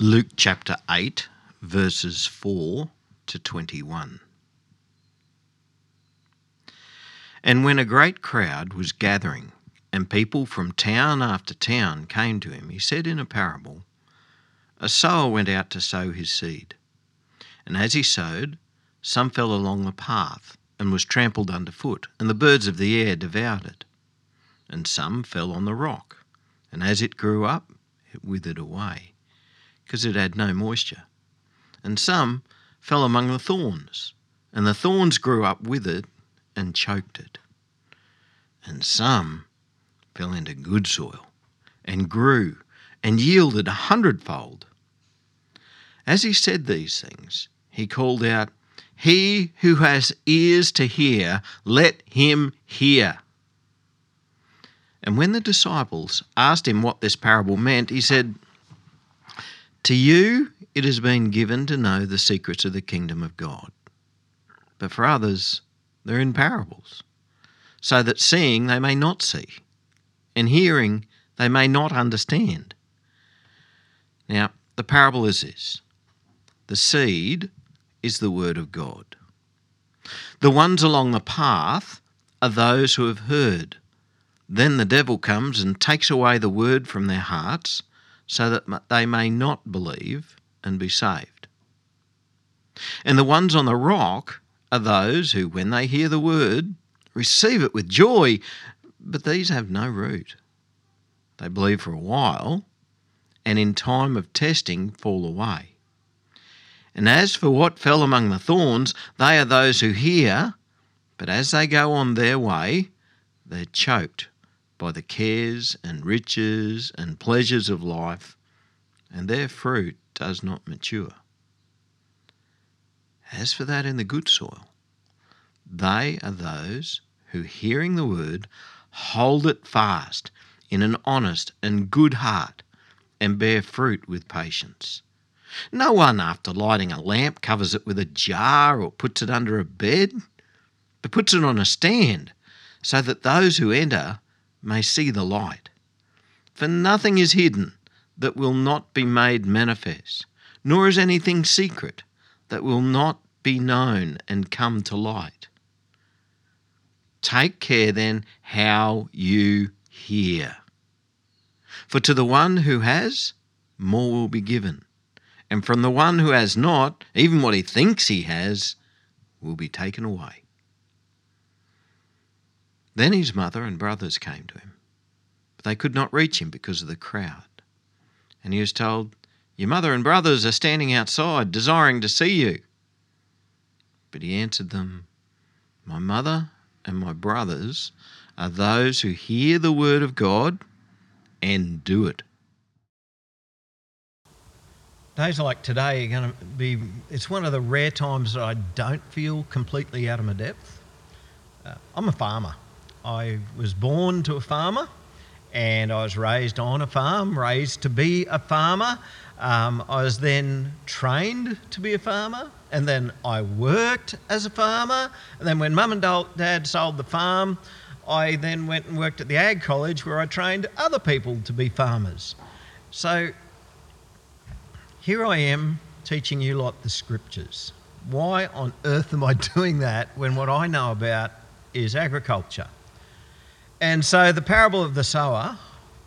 Luke chapter 8, verses 4 to 21. And when a great crowd was gathering, and people from town after town came to him, he said in a parable A sower went out to sow his seed. And as he sowed, some fell along the path and was trampled underfoot, and the birds of the air devoured it. And some fell on the rock, and as it grew up, it withered away, because it had no moisture. And some fell among the thorns, and the thorns grew up with it and choked it. And some fell into good soil and grew and yielded a hundredfold. As he said these things, he called out, He who has ears to hear, let him hear. And when the disciples asked him what this parable meant, he said, To you it has been given to know the secrets of the kingdom of God. But for others, they're in parables, so that seeing they may not see, and hearing they may not understand. Now, the parable is this the seed is the word of God. The ones along the path are those who have heard. Then the devil comes and takes away the word from their hearts so that they may not believe and be saved. And the ones on the rock are those who, when they hear the word, receive it with joy, but these have no root. They believe for a while, and in time of testing fall away. And as for what fell among the thorns, they are those who hear, but as they go on their way, they're choked by the cares and riches and pleasures of life, and their fruit does not mature. As for that in the good soil, they are those who, hearing the word, hold it fast in an honest and good heart and bear fruit with patience. No one, after lighting a lamp, covers it with a jar or puts it under a bed, but puts it on a stand so that those who enter may see the light. For nothing is hidden that will not be made manifest, nor is anything secret that will not be known and come to light. Take care then how you hear. For to the one who has, more will be given, and from the one who has not, even what he thinks he has, will be taken away. Then his mother and brothers came to him, but they could not reach him because of the crowd. And he was told, Your mother and brothers are standing outside, desiring to see you. But he answered them, My mother and my brothers are those who hear the word of God and do it. Days like today are going to be, it's one of the rare times that I don't feel completely out of my depth. Uh, I'm a farmer. I was born to a farmer and I was raised on a farm, raised to be a farmer. Um, I was then trained to be a farmer, and then I worked as a farmer. And then when mum and dad sold the farm, I then went and worked at the Ag College where I trained other people to be farmers. So here I am teaching you lot the scriptures. Why on earth am I doing that when what I know about is agriculture? And so the parable of the sower,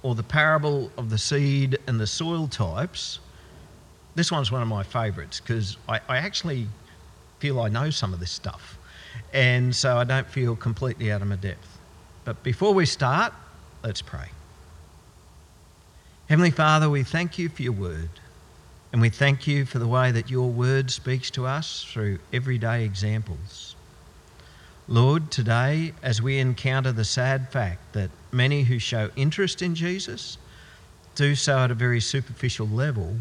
or the parable of the seed and the soil types, this one's one of my favourites because I, I actually feel I know some of this stuff. And so I don't feel completely out of my depth. But before we start, let's pray. Heavenly Father, we thank you for your word. And we thank you for the way that your word speaks to us through everyday examples. Lord, today, as we encounter the sad fact that many who show interest in Jesus do so at a very superficial level,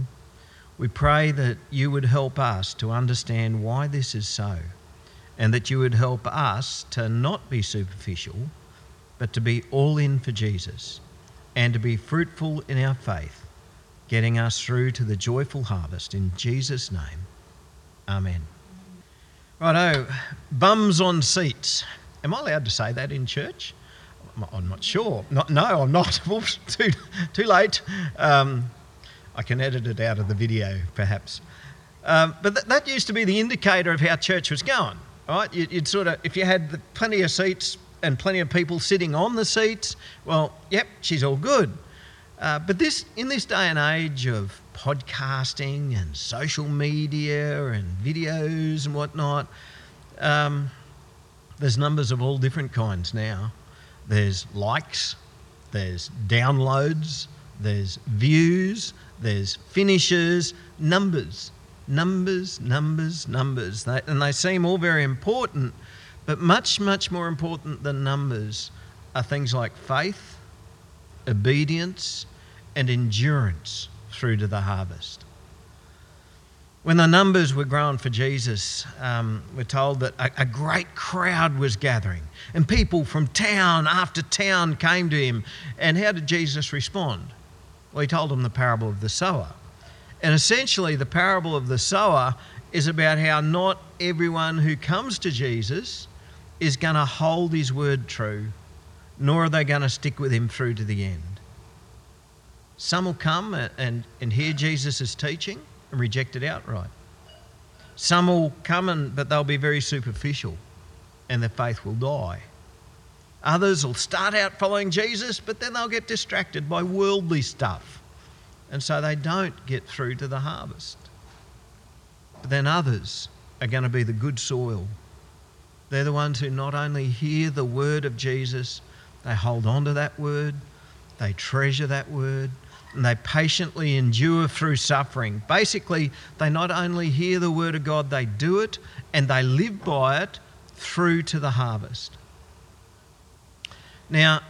we pray that you would help us to understand why this is so, and that you would help us to not be superficial, but to be all in for Jesus, and to be fruitful in our faith, getting us through to the joyful harvest. In Jesus' name, Amen. Righto, bums on seats. Am I allowed to say that in church? I'm not sure. Not, no, I'm not. too, too late. Um, I can edit it out of the video, perhaps. Um, but th- that used to be the indicator of how church was going, right? You'd, you'd sort of, if you had the, plenty of seats and plenty of people sitting on the seats, well, yep, she's all good. Uh, but this, in this day and age of podcasting and social media and videos and whatnot, um, there's numbers of all different kinds now. There's likes, there's downloads, there's views, there's finishes, numbers, numbers, numbers, numbers. And they seem all very important, but much, much more important than numbers are things like faith, obedience, and endurance through to the harvest. When the numbers were grown for Jesus, um, we're told that a, a great crowd was gathering, and people from town after town came to him. And how did Jesus respond? Well, he told them the parable of the sower. And essentially, the parable of the sower is about how not everyone who comes to Jesus is going to hold his word true, nor are they going to stick with him through to the end. Some will come and, and hear Jesus' teaching and reject it outright. Some will come, and, but they'll be very superficial and their faith will die. Others will start out following Jesus, but then they'll get distracted by worldly stuff. And so they don't get through to the harvest. But then others are going to be the good soil. They're the ones who not only hear the word of Jesus, they hold on to that word, they treasure that word, and they patiently endure through suffering. Basically, they not only hear the word of God, they do it and they live by it through to the harvest. Now,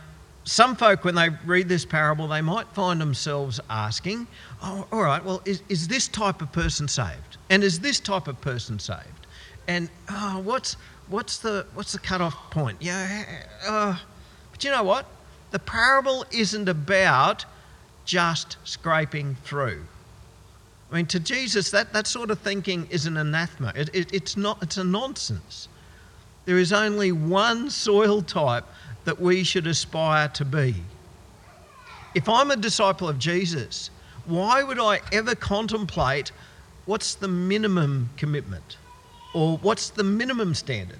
some folk, when they read this parable, they might find themselves asking, oh, all right, well, is, is this type of person saved? And is this type of person saved? And oh, what's, what's, the, what's the cut-off point? Yeah, uh, but you know what? The parable isn't about just scraping through. I mean, to Jesus, that, that sort of thinking is an anathema. It, it, it's, not, it's a nonsense. There is only one soil type that we should aspire to be. If I'm a disciple of Jesus, why would I ever contemplate what's the minimum commitment? Or what's the minimum standard?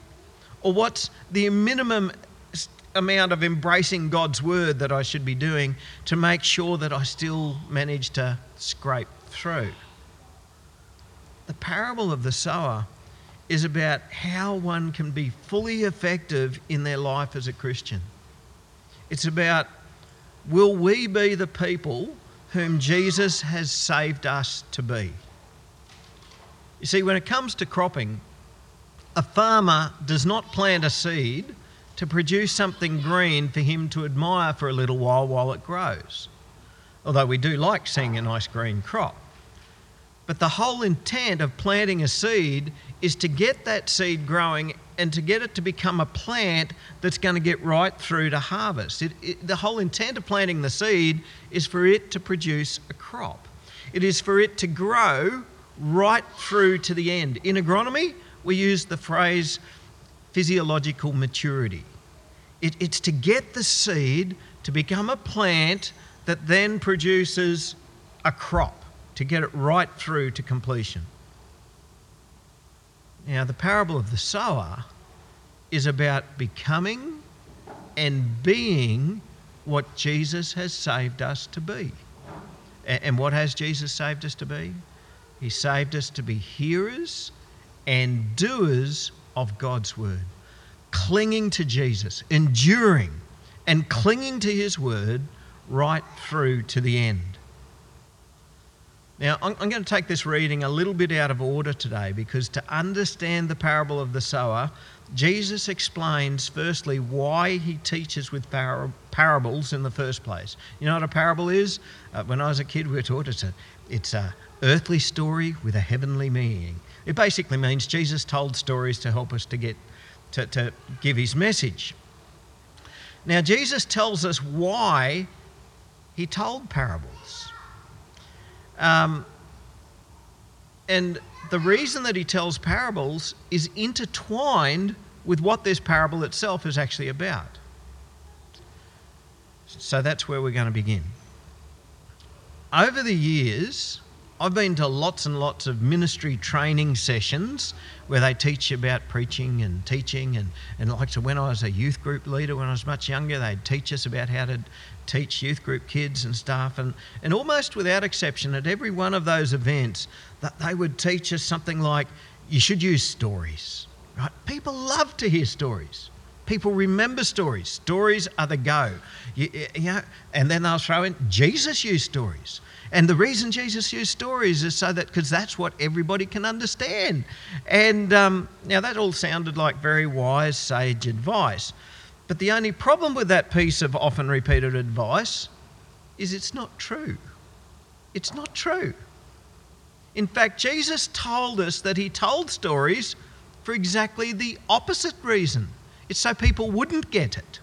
Or what's the minimum amount of embracing God's word that I should be doing to make sure that I still manage to scrape through. The parable of the sower is about how one can be fully effective in their life as a Christian. It's about will we be the people whom Jesus has saved us to be? You see, when it comes to cropping, a farmer does not plant a seed to produce something green for him to admire for a little while while it grows. Although we do like seeing a nice green crop. But the whole intent of planting a seed is to get that seed growing and to get it to become a plant that's going to get right through to harvest. It, it, the whole intent of planting the seed is for it to produce a crop. It is for it to grow right through to the end. In agronomy, we use the phrase physiological maturity. It, it's to get the seed to become a plant that then produces a crop, to get it right through to completion. Now, the parable of the sower is about becoming and being what Jesus has saved us to be. And what has Jesus saved us to be? He saved us to be hearers and doers of God's word clinging to Jesus, enduring and clinging to his word right through to the end. Now, I'm, going to take this reading a little bit out of order today because to understand the parable of the sower, Jesus explains firstly why he teaches with par- parables in the first place. You know what a parable is? Uh, when I was a kid, we were taught it's a, it's a earthly story with a heavenly meaning. It basically means Jesus told stories to help us to get to, to give his message. Now, Jesus tells us why he told parables. Um, and the reason that he tells parables is intertwined with what this parable itself is actually about. So that's where we're going to begin. over the years, I've been to lots and lots of ministry training sessions where they teach about preaching and teaching. And, and like so when I was a youth group leader, when I was much younger, they'd teach us about how to teach youth group kids and stuff. And, and almost without exception, at every one of those events, that they would teach us something like, you should use stories. Right? People love to hear stories. People remember stories. Stories are the go. You, you know, and then they'll throw in Jesus used stories. And the reason Jesus used stories is so that, because that's what everybody can understand. And um, now that all sounded like very wise, sage advice. But the only problem with that piece of often repeated advice is it's not true. It's not true. In fact, Jesus told us that he told stories for exactly the opposite reason. It's so people wouldn't get it.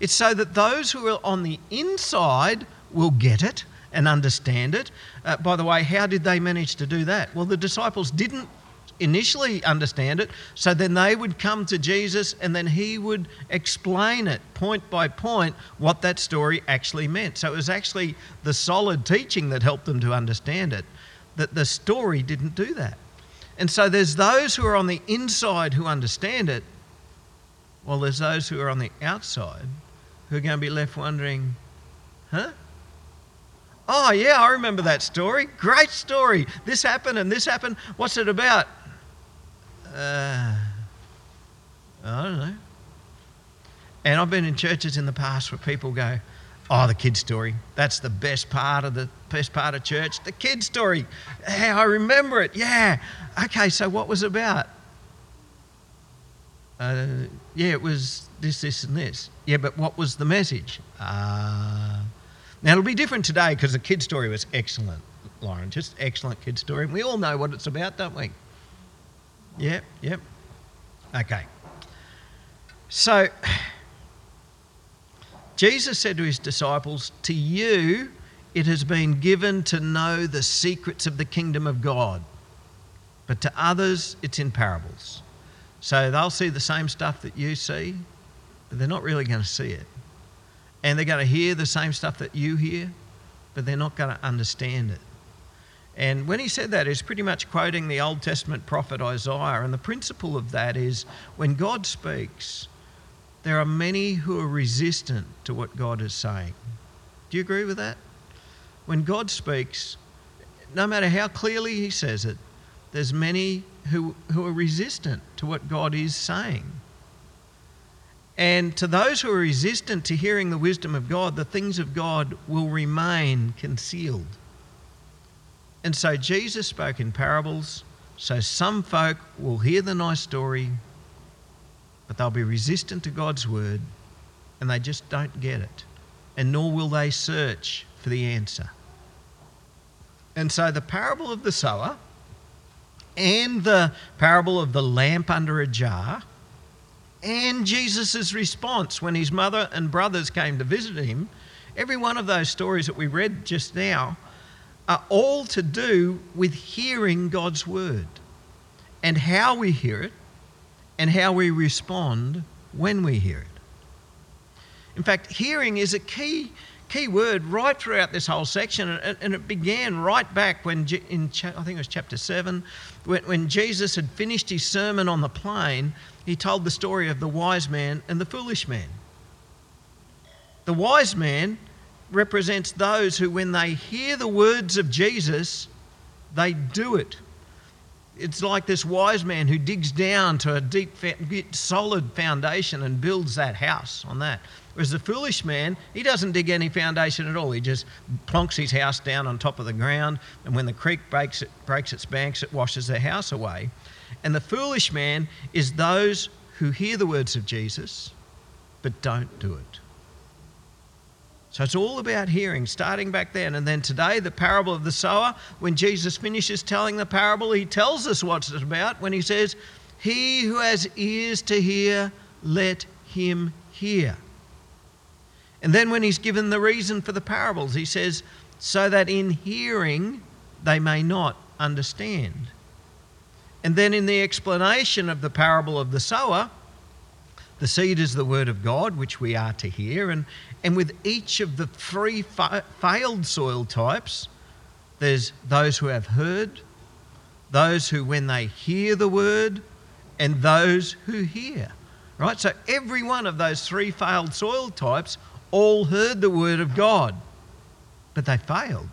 It's so that those who are on the inside will get it and understand it. Uh, by the way, how did they manage to do that? Well, the disciples didn't initially understand it, so then they would come to Jesus and then he would explain it point by point what that story actually meant. So it was actually the solid teaching that helped them to understand it, that the story didn't do that. And so there's those who are on the inside who understand it, while there's those who are on the outside who are going to be left wondering, huh? Oh, yeah, I remember that story. Great story. This happened and this happened. What's it about? Uh, I don't know. And I've been in churches in the past where people go, Oh, the kid story. That's the best part of the best part of church. The kid story. Hey, I remember it. Yeah. Okay, so what was it about? Uh, yeah, it was this, this, and this. Yeah, but what was the message? Uh, now, it'll be different today because the kid story was excellent, Lauren. Just excellent kid story. And we all know what it's about, don't we? Yep, yep. Okay. So, Jesus said to his disciples, To you it has been given to know the secrets of the kingdom of God, but to others it's in parables. So they'll see the same stuff that you see, but they're not really going to see it. And they're going to hear the same stuff that you hear, but they're not going to understand it. And when he said that, he's pretty much quoting the Old Testament prophet Isaiah. And the principle of that is when God speaks, there are many who are resistant to what God is saying. Do you agree with that? When God speaks, no matter how clearly he says it, there's many who, who are resistant to what God is saying. And to those who are resistant to hearing the wisdom of God, the things of God will remain concealed. And so Jesus spoke in parables, so some folk will hear the nice story, but they'll be resistant to God's word and they just don't get it. And nor will they search for the answer. And so the parable of the sower and the parable of the lamp under a jar and Jesus' response when his mother and brothers came to visit him, every one of those stories that we read just now are all to do with hearing God's word and how we hear it and how we respond when we hear it. In fact, hearing is a key, key word right throughout this whole section, and it began right back when, in I think it was chapter 7, when, when Jesus had finished his sermon on the plain, he told the story of the wise man and the foolish man. The wise man represents those who, when they hear the words of Jesus, they do it. It's like this wise man who digs down to a deep, solid foundation and builds that house on that. Whereas the foolish man, he doesn't dig any foundation at all. He just plonks his house down on top of the ground, and when the creek breaks, it, breaks its banks, it washes the house away. And the foolish man is those who hear the words of Jesus but don't do it. So it's all about hearing, starting back then. And then today, the parable of the sower, when Jesus finishes telling the parable, he tells us what it's about when he says, He who has ears to hear, let him hear. And then when he's given the reason for the parables, he says, So that in hearing they may not understand. And then in the explanation of the parable of the sower, The seed is the word of God, which we are to hear. And, and with each of the three fa- failed soil types, there's those who have heard, those who, when they hear the word, and those who hear. Right? So every one of those three failed soil types all heard the word of God, but they failed.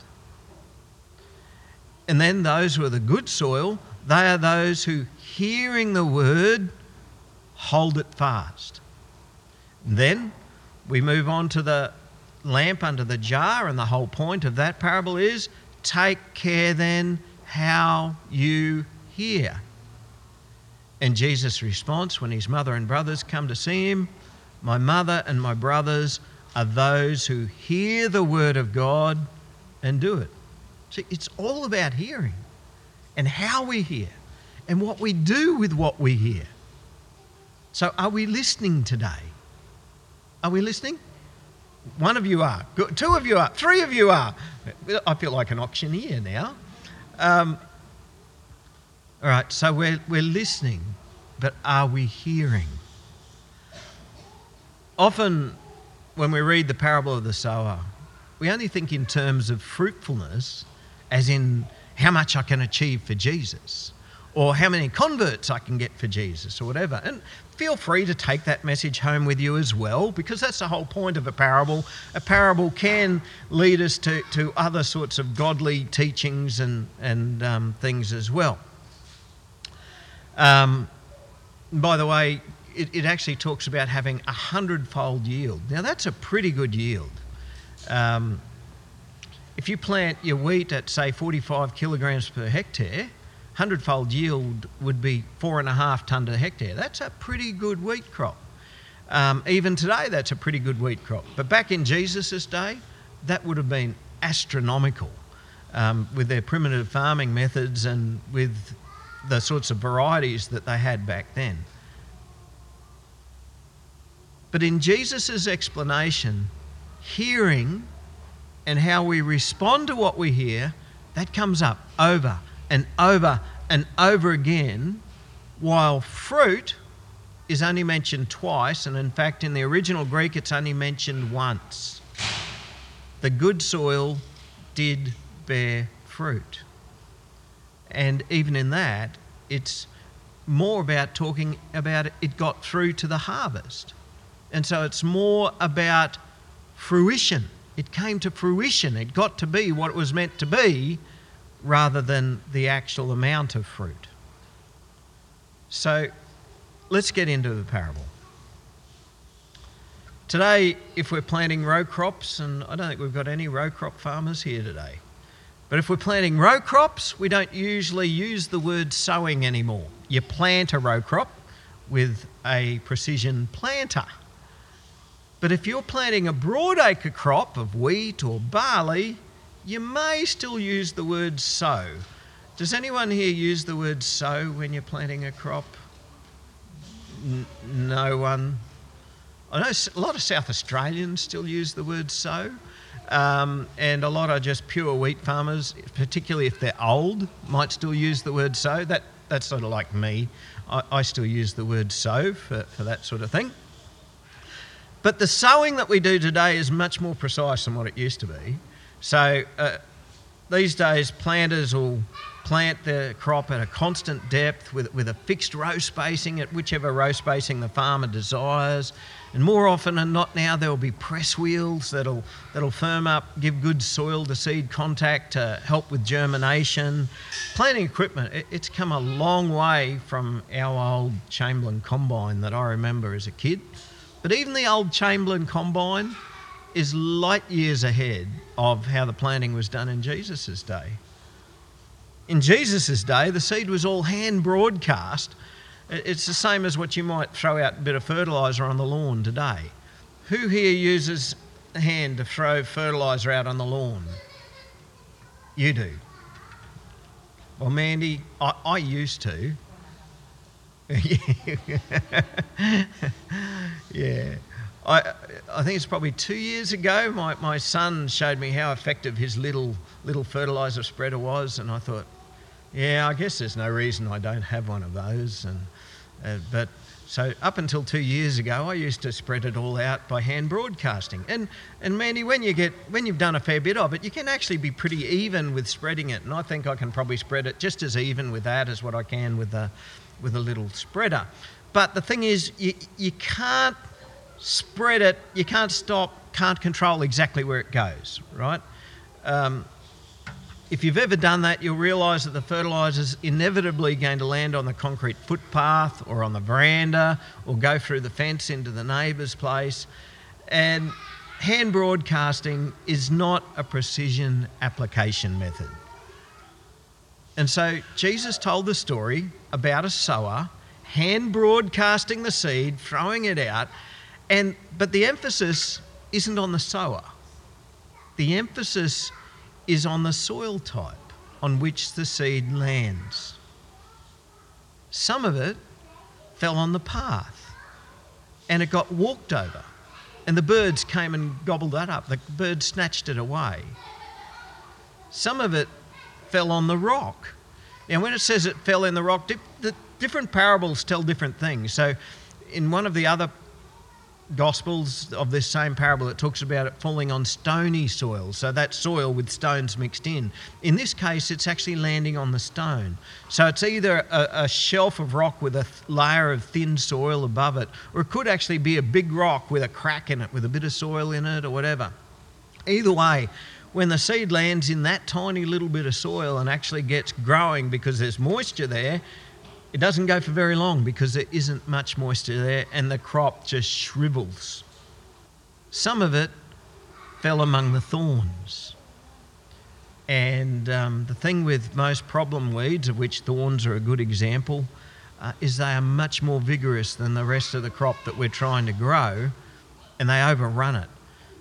And then those who are the good soil, they are those who, hearing the word, hold it fast. then we move on to the lamp under the jar, and the whole point of that parable is take care then how you hear. And Jesus' response when his mother and brothers come to see him, My mother and my brothers are those who hear the word of God and do it. See, it's all about hearing and how we hear and what we do with what we hear. So, are we listening today? Are we listening? One of you are. Two of you are. Three of you are. I feel like an auctioneer now. Um, all right, so we're, we're listening, but are we hearing? Often, when we read the parable of the sower, we only think in terms of fruitfulness as in how much I can achieve for Jesus or how many converts I can get for Jesus or whatever. And feel free to take that message home with you as well because that's the whole point of a parable. A parable can lead us to, to other sorts of godly teachings and, and um, things as well. Um, by the way, it, it, actually talks about having a hundredfold yield. Now, that's a pretty good yield. Um, if you plant your wheat at, say, 45 kilograms per hectare, hundredfold yield would be four and a half tonne a hectare. That's a pretty good wheat crop. Um, even today, that's a pretty good wheat crop. But back in Jesus' day, that would have been astronomical um, with their primitive farming methods and with the sorts of varieties that they had back then. But in Jesus' explanation, hearing and how we respond to what we hear, that comes up over and over and over again, while fruit is only mentioned twice, and in fact, in the original Greek, it's only mentioned once. The good soil did bear fruit. And even in that, it's more about talking about it got through to the harvest. And so it's more about fruition it came to fruition. It got to be what it was meant to be rather than the actual amount of fruit. So let's get into the parable. Today, if we're planting row crops, and I don't think we've got any row crop farmers here today, but if we're planting row crops, we don't usually use the word sowing anymore. You plant a row crop with a precision planter. But if you're planting a broadacre crop of wheat or barley, you may still use the word sow. Does anyone here use the word sow when you're planting a crop? N- no one. I know a lot of South Australians still use the word sow, um, and a lot of just pure wheat farmers, particularly if they're old, might still use the word sow. That, that's sort of like me. I, I still use the word sow for, for that sort of thing. But the sowing that we do today is much more precise than what it used to be. So uh, these days, planters will plant the crop at a constant depth with, with a fixed row spacing at whichever row spacing the farmer desires. And more often than not now, there will be press wheels that'll, that'll firm up, give good soil to seed contact to help with germination. Planting equipment, it, it's come a long way from our old Chamberlain combine that I remember as a kid. But even the old Chamberlain combine is light years ahead of how the planting was done in Jesus' day. In Jesus' day, the seed was all hand broadcast. It's the same as what you might throw out a bit of fertiliser on the lawn today. Who here uses a hand to throw fertiliser out on the lawn? You do. Well, Mandy, I, I used to. yeah. I, I think it's probably two years ago, my, my son showed me how effective his little, little fertiliser spreader was, and I thought, yeah, I guess there's no reason I don't have one of those. And, uh, but So up until two years ago, I used to spread it all out by hand broadcasting. And and Mandy, when you get when you've done a fair bit of it, you can actually be pretty even with spreading it. And I think I can probably spread it just as even with that as what I can with a with a little spreader. But the thing is, you you can't spread it. You can't stop. Can't control exactly where it goes. Right. Um, if you've ever done that, you'll realise that the fertiliser is inevitably going to land on the concrete footpath or on the veranda or go through the fence into the neighbour's place. And hand broadcasting is not a precision application method. And so Jesus told the story about a sower hand broadcasting the seed, throwing it out, and but the emphasis isn't on the sower. The emphasis is on the soil type on which the seed lands. Some of it fell on the path and it got walked over, and the birds came and gobbled that up. The birds snatched it away. Some of it fell on the rock. And when it says it fell in the rock, the different parables tell different things. So, in one of the other Gospels of this same parable, it talks about it falling on stony soil, so that soil with stones mixed in. In this case, it's actually landing on the stone. So it's either a, a shelf of rock with a th- layer of thin soil above it, or it could actually be a big rock with a crack in it, with a bit of soil in it, or whatever. Either way, when the seed lands in that tiny little bit of soil and actually gets growing because there's moisture there, it doesn't go for very long because there isn't much moisture there and the crop just shrivels. Some of it fell among the thorns. And um, the thing with most problem weeds, of which thorns are a good example, uh, is they are much more vigorous than the rest of the crop that we're trying to grow and they overrun it.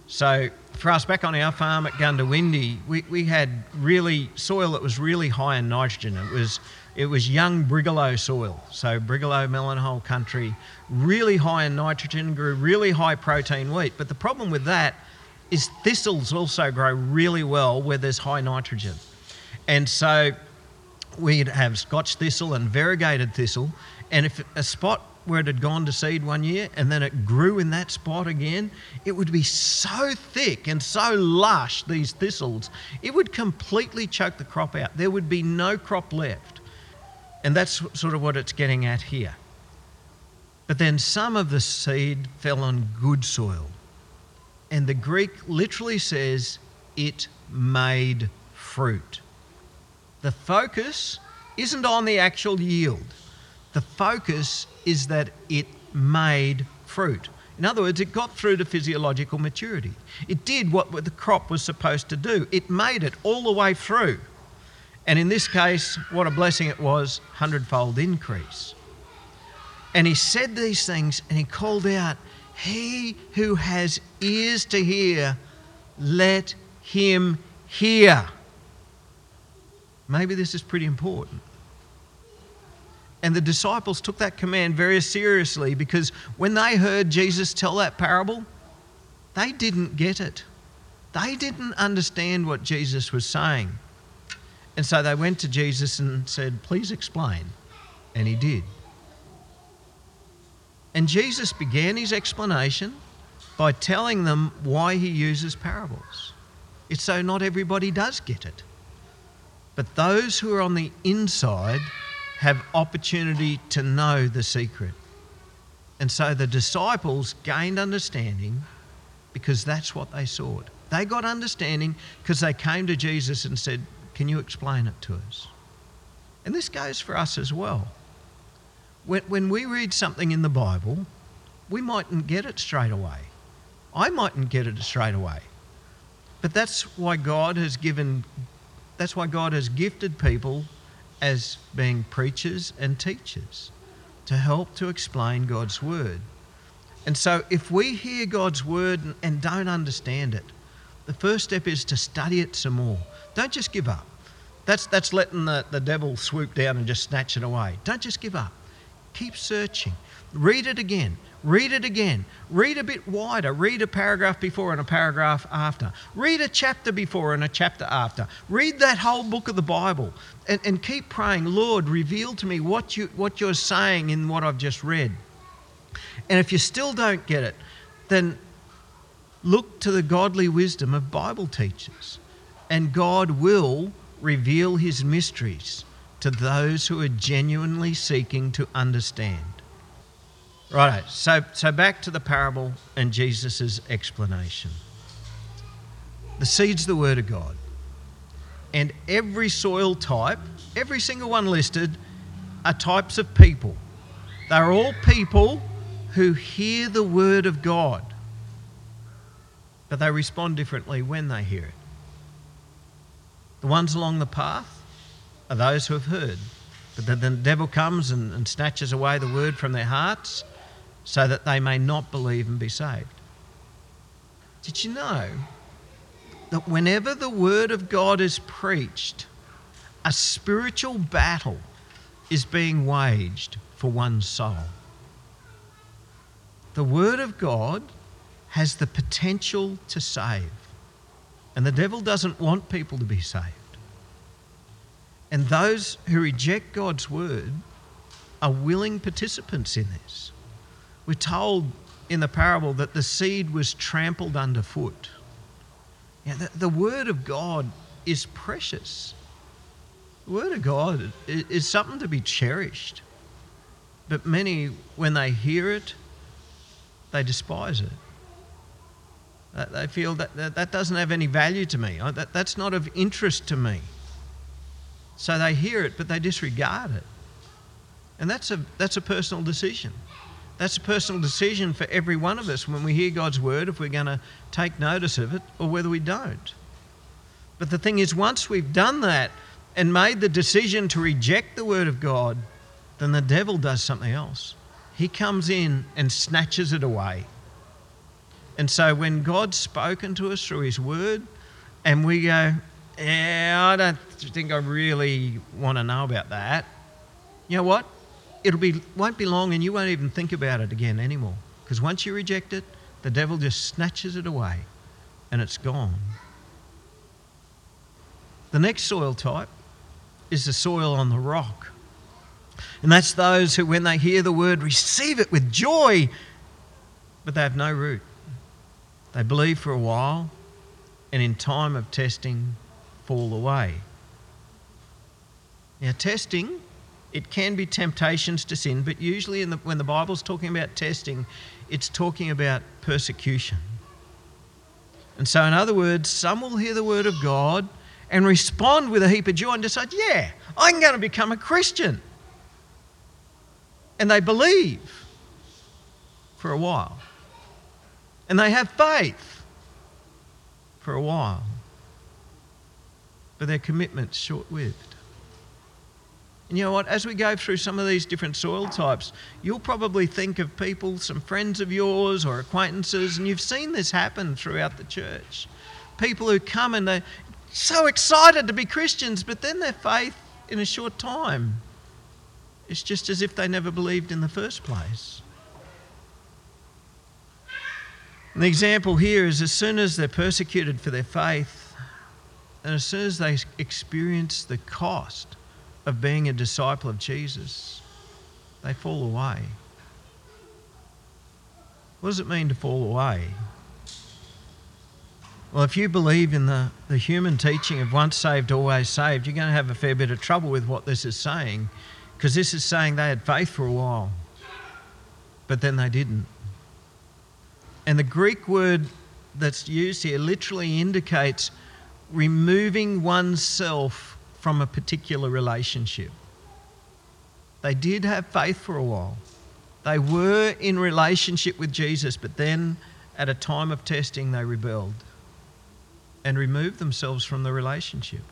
So for us back on our farm at Goondiwindi, we, we had really soil that was really high in nitrogen. It was it was young brigalow soil, so brigalow melonhole country, really high in nitrogen, grew really high protein wheat. But the problem with that is thistles also grow really well where there's high nitrogen. And so we'd have scotch thistle and variegated thistle, and if a spot where it had gone to seed one year and then it grew in that spot again, it would be so thick and so lush, these thistles, it would completely choke the crop out. There would be no crop left. And that's sort of what it's getting at here. But then some of the seed fell on good soil. And the Greek literally says it made fruit. The focus isn't on the actual yield, the focus is that it made fruit. In other words, it got through to physiological maturity. It did what the crop was supposed to do, it made it all the way through. And in this case, what a blessing it was hundredfold increase. And he said these things and he called out, He who has ears to hear, let him hear. Maybe this is pretty important. And the disciples took that command very seriously because when they heard Jesus tell that parable, they didn't get it. They didn't understand what Jesus was saying. And so they went to Jesus and said, Please explain. And he did. And Jesus began his explanation by telling them why he uses parables. It's so not everybody does get it. But those who are on the inside have opportunity to know the secret. And so the disciples gained understanding because that's what they sought. They got understanding because they came to Jesus and said, can you explain it to us? And this goes for us as well. When, when we read something in the Bible, we mightn't get it straight away. I mightn't get it straight away. But that's why God has given, that's why God has gifted people as being preachers and teachers to help to explain God's word. And so if we hear God's word and don't understand it, the first step is to study it some more. Don't just give up. That's, that's letting the, the devil swoop down and just snatch it away. Don't just give up. Keep searching. Read it again. Read it again. Read a bit wider. Read a paragraph before and a paragraph after. Read a chapter before and a chapter after. Read that whole book of the Bible and, and keep praying, Lord, reveal to me what, you, what you're saying in what I've just read. And if you still don't get it, then look to the godly wisdom of Bible teachers. And God will reveal his mysteries to those who are genuinely seeking to understand. Right, so, so back to the parable and Jesus' explanation. The seed's the Word of God. And every soil type, every single one listed, are types of people. They're all people who hear the Word of God, but they respond differently when they hear it. The ones along the path are those who have heard. But then the devil comes and, and snatches away the word from their hearts so that they may not believe and be saved. Did you know that whenever the word of God is preached, a spiritual battle is being waged for one soul? The word of God has the potential to save. And the devil doesn't want people to be saved. And those who reject God's word are willing participants in this. We're told in the parable that the seed was trampled underfoot. The, the word of God is precious. The word of God is something to be cherished. But many, when they hear it, they despise it. They feel that that, doesn't have any value to me. That, that's not of interest to me. So they hear it, but they disregard it. And that's a, that's a personal decision. That's a personal decision for every one of us when we hear God's word, if we're going to take notice of it or whether we don't. But the thing is, once we've done that and made the decision to reject the word of God, then the devil does something else. He comes in and snatches it away. And so when God's spoken to us through his word, and we go, yeah, I don't think I really want to know about that. You know what? It'll be won't be long, and you won't even think about it again anymore. Because once you reject it, the devil just snatches it away, and it's gone. The next soil type is the soil on the rock. And that's those who, when they hear the word, receive it with joy, but they have no root. They believe for a while, and in time of testing, fall away. Now, testing, it can be temptations to sin, but usually the, when the Bible's talking about testing, it's talking about persecution. And so, in other words, some will hear the word of God and respond with a heap of joy and decide, yeah, I'm going to become a Christian. And they believe for a while. And they have faith for a while but their commitment's short lived. And you know what? As we go through some of these different soil types, you'll probably think of people, some friends of yours or acquaintances, and you've seen this happen throughout the church. People who come and they're so excited to be Christians, but then their faith in a short time is just as if they never believed in the first place. And the example here is as soon as they're persecuted for their faith, and as soon as they experience the cost of being a disciple of Jesus, they fall away. What does it mean to fall away? Well, if you believe in the, the human teaching of once saved, always saved, you're going to have a fair bit of trouble with what this is saying because this is saying they had faith for a while, but then they didn't. And the Greek word that's used here literally indicates removing oneself from a particular relationship. They did have faith for a while. They were in relationship with Jesus, but then at a time of testing, they rebelled and removed themselves from the relationship.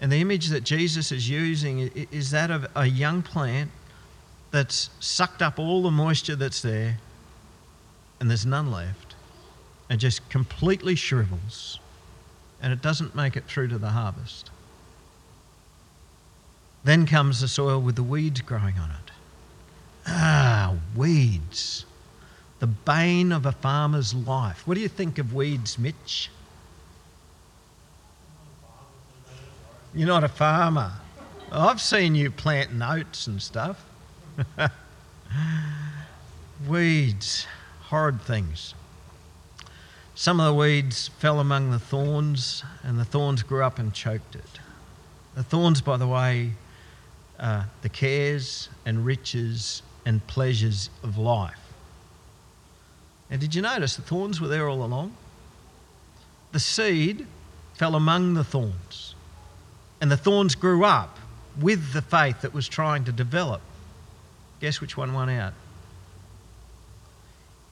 And the image that Jesus is using is that of a young plant that's sucked up all the moisture that's there and there's none left and just completely shrivels and it doesn't make it through to the harvest. Then comes the soil with the weeds growing on it. Ah, weeds. The bane of a farmer's life. What do you think of weeds, Mitch? You're not a farmer. I've seen you planting oats and stuff. Weeds, horrid things. Some of the weeds fell among the thorns, and the thorns grew up and choked it. The thorns, by the way, are the cares and riches and pleasures of life. And did you notice the thorns were there all along? The seed fell among the thorns, and the thorns grew up with the faith that was trying to develop. Guess which one won out?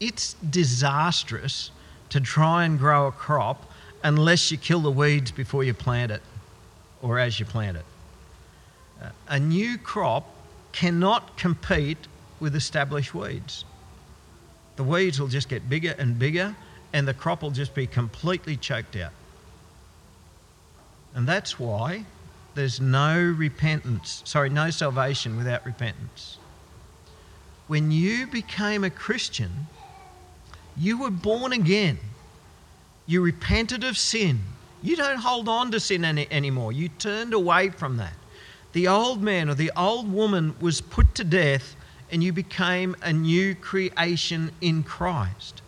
It's disastrous to try and grow a crop unless you kill the weeds before you plant it or as you plant it. A new crop cannot compete with established weeds. The weeds will just get bigger and bigger, and the crop will just be completely choked out. And that's why there's no repentance, sorry, no salvation without repentance. When you became a Christian, you were born again. You repented of sin. You don't hold on to sin any, anymore. You turned away from that. The old man or the old woman was put to death, and you became a new creation in Christ.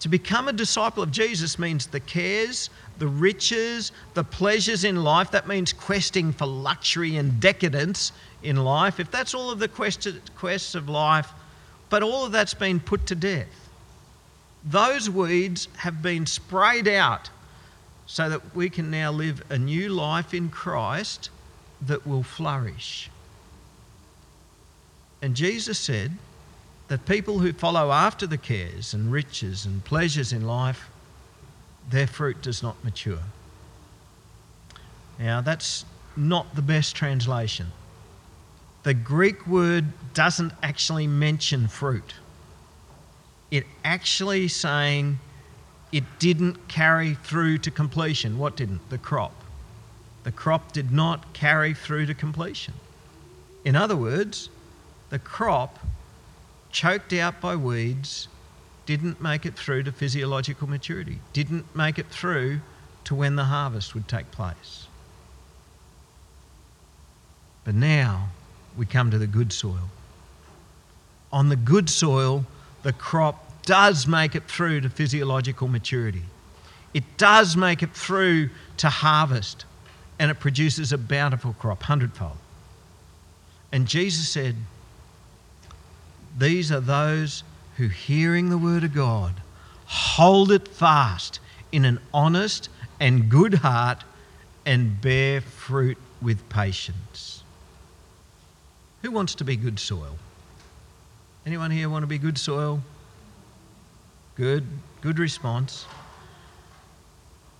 To become a disciple of Jesus means the cares, the riches, the pleasures in life. That means questing for luxury and decadence in life. If that's all of the quests of life, but all of that's been put to death. Those weeds have been sprayed out so that we can now live a new life in Christ that will flourish. And Jesus said that people who follow after the cares and riches and pleasures in life, their fruit does not mature. Now, that's not the best translation. The Greek word doesn't actually mention fruit. It actually saying it didn't carry through to completion. What didn't? The crop. The crop did not carry through to completion. In other words, the crop, choked out by weeds, didn't make it through to physiological maturity, didn't make it through to when the harvest would take place. But now we come to the good soil. On the good soil, the crop does make it through to physiological maturity. It does make it through to harvest, and it produces a bountiful crop, hundredfold. And Jesus said, These are those who, hearing the word of God, hold it fast in an honest and good heart and bear fruit with patience. Who wants to be good soil? Anyone here want to be good soil? Good, good response.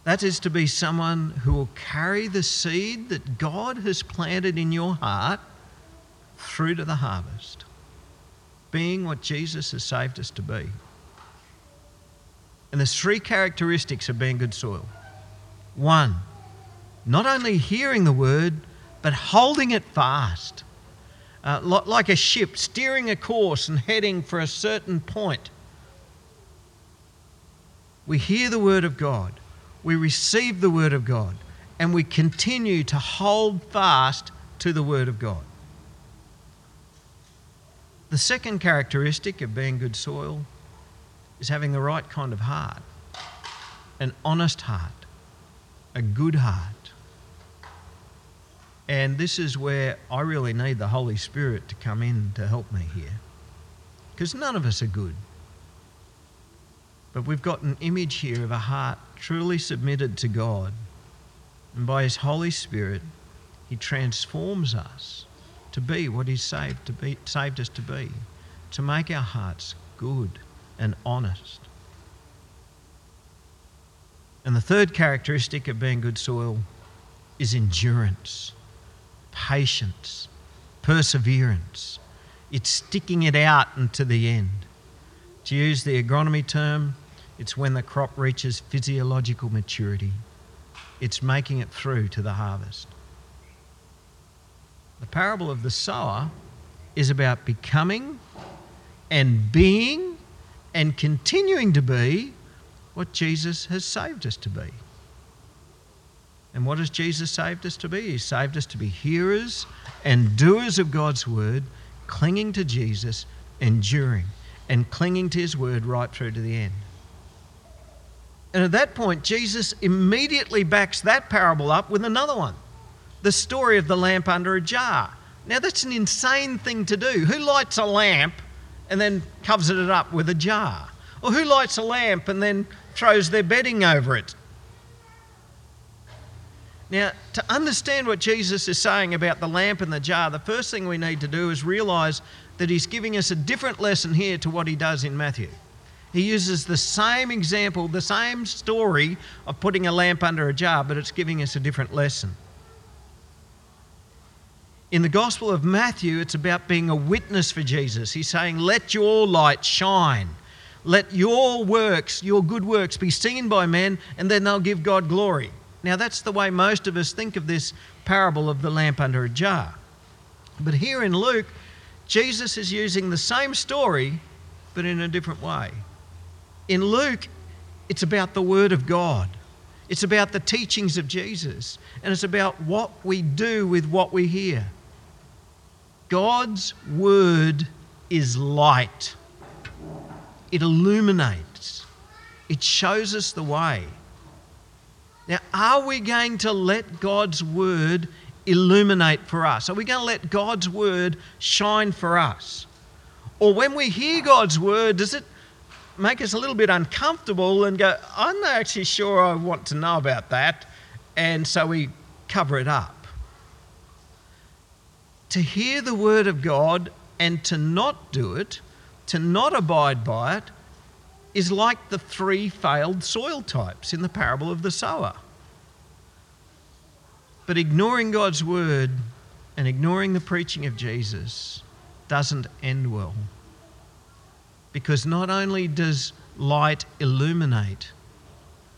That is to be someone who will carry the seed that God has planted in your heart through to the harvest, being what Jesus has saved us to be. And there's three characteristics of being good soil. One, not only hearing the word, but holding it fast. Uh, like a ship steering a course and heading for a certain point we hear the word of God, we receive the word of God, and we continue to hold fast to the word of God. The second characteristic of being good soil is having the right kind of heart an honest heart, a good heart. And this is where I really need the Holy Spirit to come in to help me here. Because none of us are good. But we've got an image here of a heart truly submitted to God. And by His Holy Spirit, He transforms us to be what He's saved, to be, saved us to be, to make our hearts good and honest. And the third characteristic of being good soil is endurance, patience, perseverance. It's sticking it out unto the end. To use the agronomy term, it's when the crop reaches physiological maturity. It's making it through to the harvest. The parable of the sower is about becoming and being and continuing to be what Jesus has saved us to be. And what has Jesus saved us to be? He saved us to be hearers and doers of God's word, clinging to Jesus, enduring, and clinging to his word right through to the end. And at that point, Jesus immediately backs that parable up with another one the story of the lamp under a jar. Now, that's an insane thing to do. Who lights a lamp and then covers it up with a jar? Or who lights a lamp and then throws their bedding over it? Now, to understand what Jesus is saying about the lamp and the jar, the first thing we need to do is realize that he's giving us a different lesson here to what he does in Matthew. He uses the same example, the same story of putting a lamp under a jar, but it's giving us a different lesson. In the Gospel of Matthew, it's about being a witness for Jesus. He's saying, Let your light shine. Let your works, your good works, be seen by men, and then they'll give God glory. Now, that's the way most of us think of this parable of the lamp under a jar. But here in Luke, Jesus is using the same story, but in a different way. In Luke, it's about the Word of God, it's about the teachings of Jesus, and it's about what we do with what we hear. God's word is light, it illuminates, it shows us the way. Now, are we going to let God's word illuminate for us? Are we going to let God's word shine for us? Or when we hear God's word, does it make us a little bit uncomfortable and go, I'm not actually sure I want to know about that? And so we cover it up to hear the word of God and to not do it, to not abide by it, is like the three failed soil types in the parable of the sower. But ignoring God's word and ignoring the preaching of Jesus doesn't end well. Because not only does light illuminate,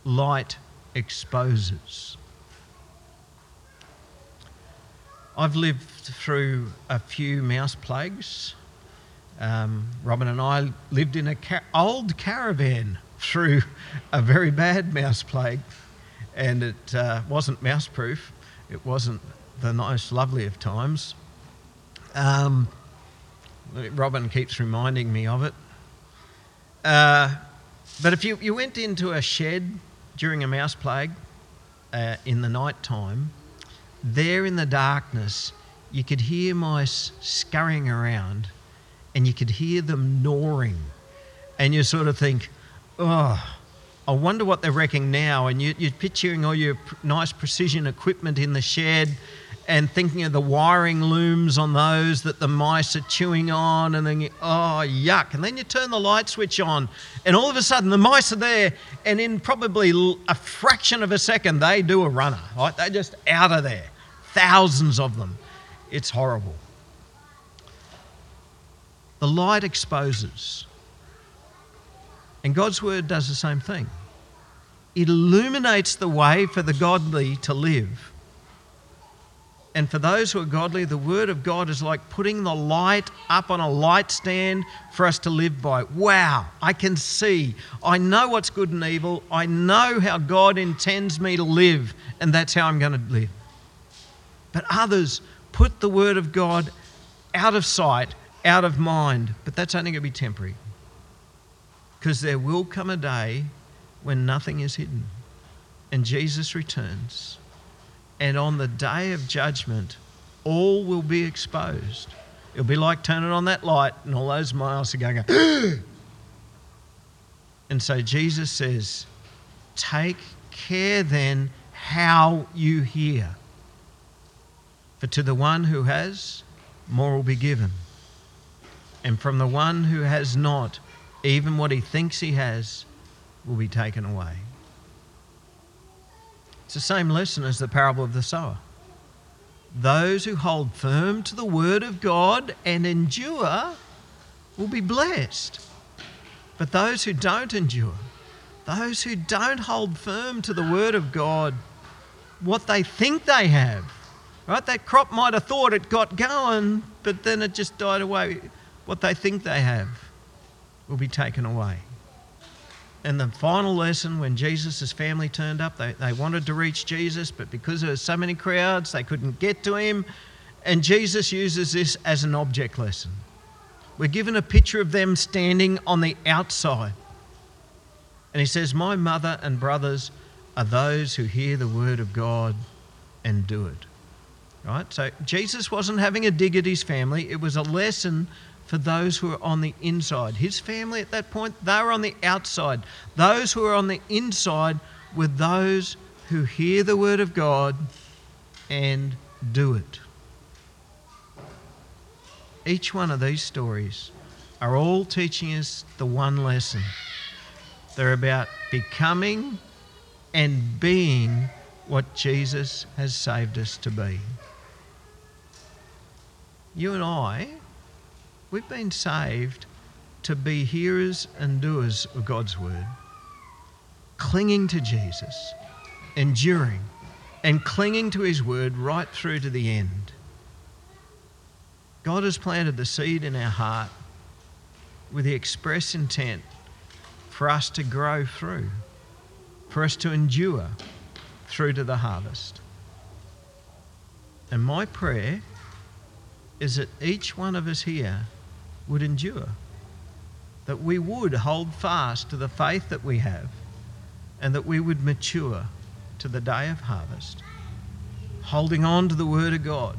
light exposes. I've lived through a few mouse plagues. Um, Robin and I lived in an old caravan through a very bad mouse plague, and it uh, wasn't mouse proof. It wasn't the most lovely of times. Um, Robin keeps reminding me of it. Uh, but if you, you went into a shed during a mouse plague uh, in the night time, there in the darkness, you could hear mice scurrying around and you could hear them gnawing. And you sort of think, oh, I wonder what they're wrecking now. And you, are picturing all your nice precision equipment in the shed and thinking of the wiring looms on those that the mice are chewing on. And then, you, oh, yuck. And then you turn the light switch on, and all of a sudden the mice are there. And in probably a fraction of a second, they do a runner. Right? They're just out of there. Thousands of them. It's horrible. The light exposes. And God's word does the same thing. It illuminates the way for the godly to live. And for those who are godly, the word of God is like putting the light up on a light stand for us to live by. Wow, I can see. I know what's good and evil. I know how God intends me to live, and that's how I'm going to live. But others put the word of God out of sight, out of mind. But that's only going to be temporary. Because there will come a day when nothing is hidden and Jesus returns. And on the day of judgment, all will be exposed. It'll be like turning on that light, and all those miles are going, to go, and so Jesus says, Take care then how you hear. For to the one who has, more will be given. And from the one who has not, even what he thinks he has will be taken away. It's the same lesson as the parable of the sower. Those who hold firm to the word of God and endure will be blessed. But those who don't endure, those who don't hold firm to the word of God, what they think they have, Right? That crop might have thought it got going, but then it just died away. What they think they have will be taken away. And the final lesson, when Jesus' family turned up, they, they wanted to reach Jesus, but because there were so many crowds, they couldn't get to him. And Jesus uses this as an object lesson. We're given a picture of them standing on the outside. And he says, My mother and brothers are those who hear the word of God and do it. Right? So Jesus wasn't having a dig at his family, it was a lesson for those who are on the inside. His family at that point, they were on the outside. Those who are on the inside were those who hear the word of God and do it. Each one of these stories are all teaching us the one lesson. They're about becoming and being what Jesus has saved us to be. You and I, we've been saved to be hearers and doers of God's word, clinging to Jesus, enduring, and clinging to his word right through to the end. God has planted the seed in our heart with the express intent for us to grow through, for us to endure through to the harvest. And my prayer is that each one of us here would endure, that we would hold fast to the faith that we have, and that we would mature to the day of harvest, holding on to the Word of God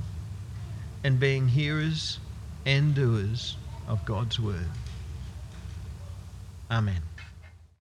and being hearers and doers of God's Word. Amen.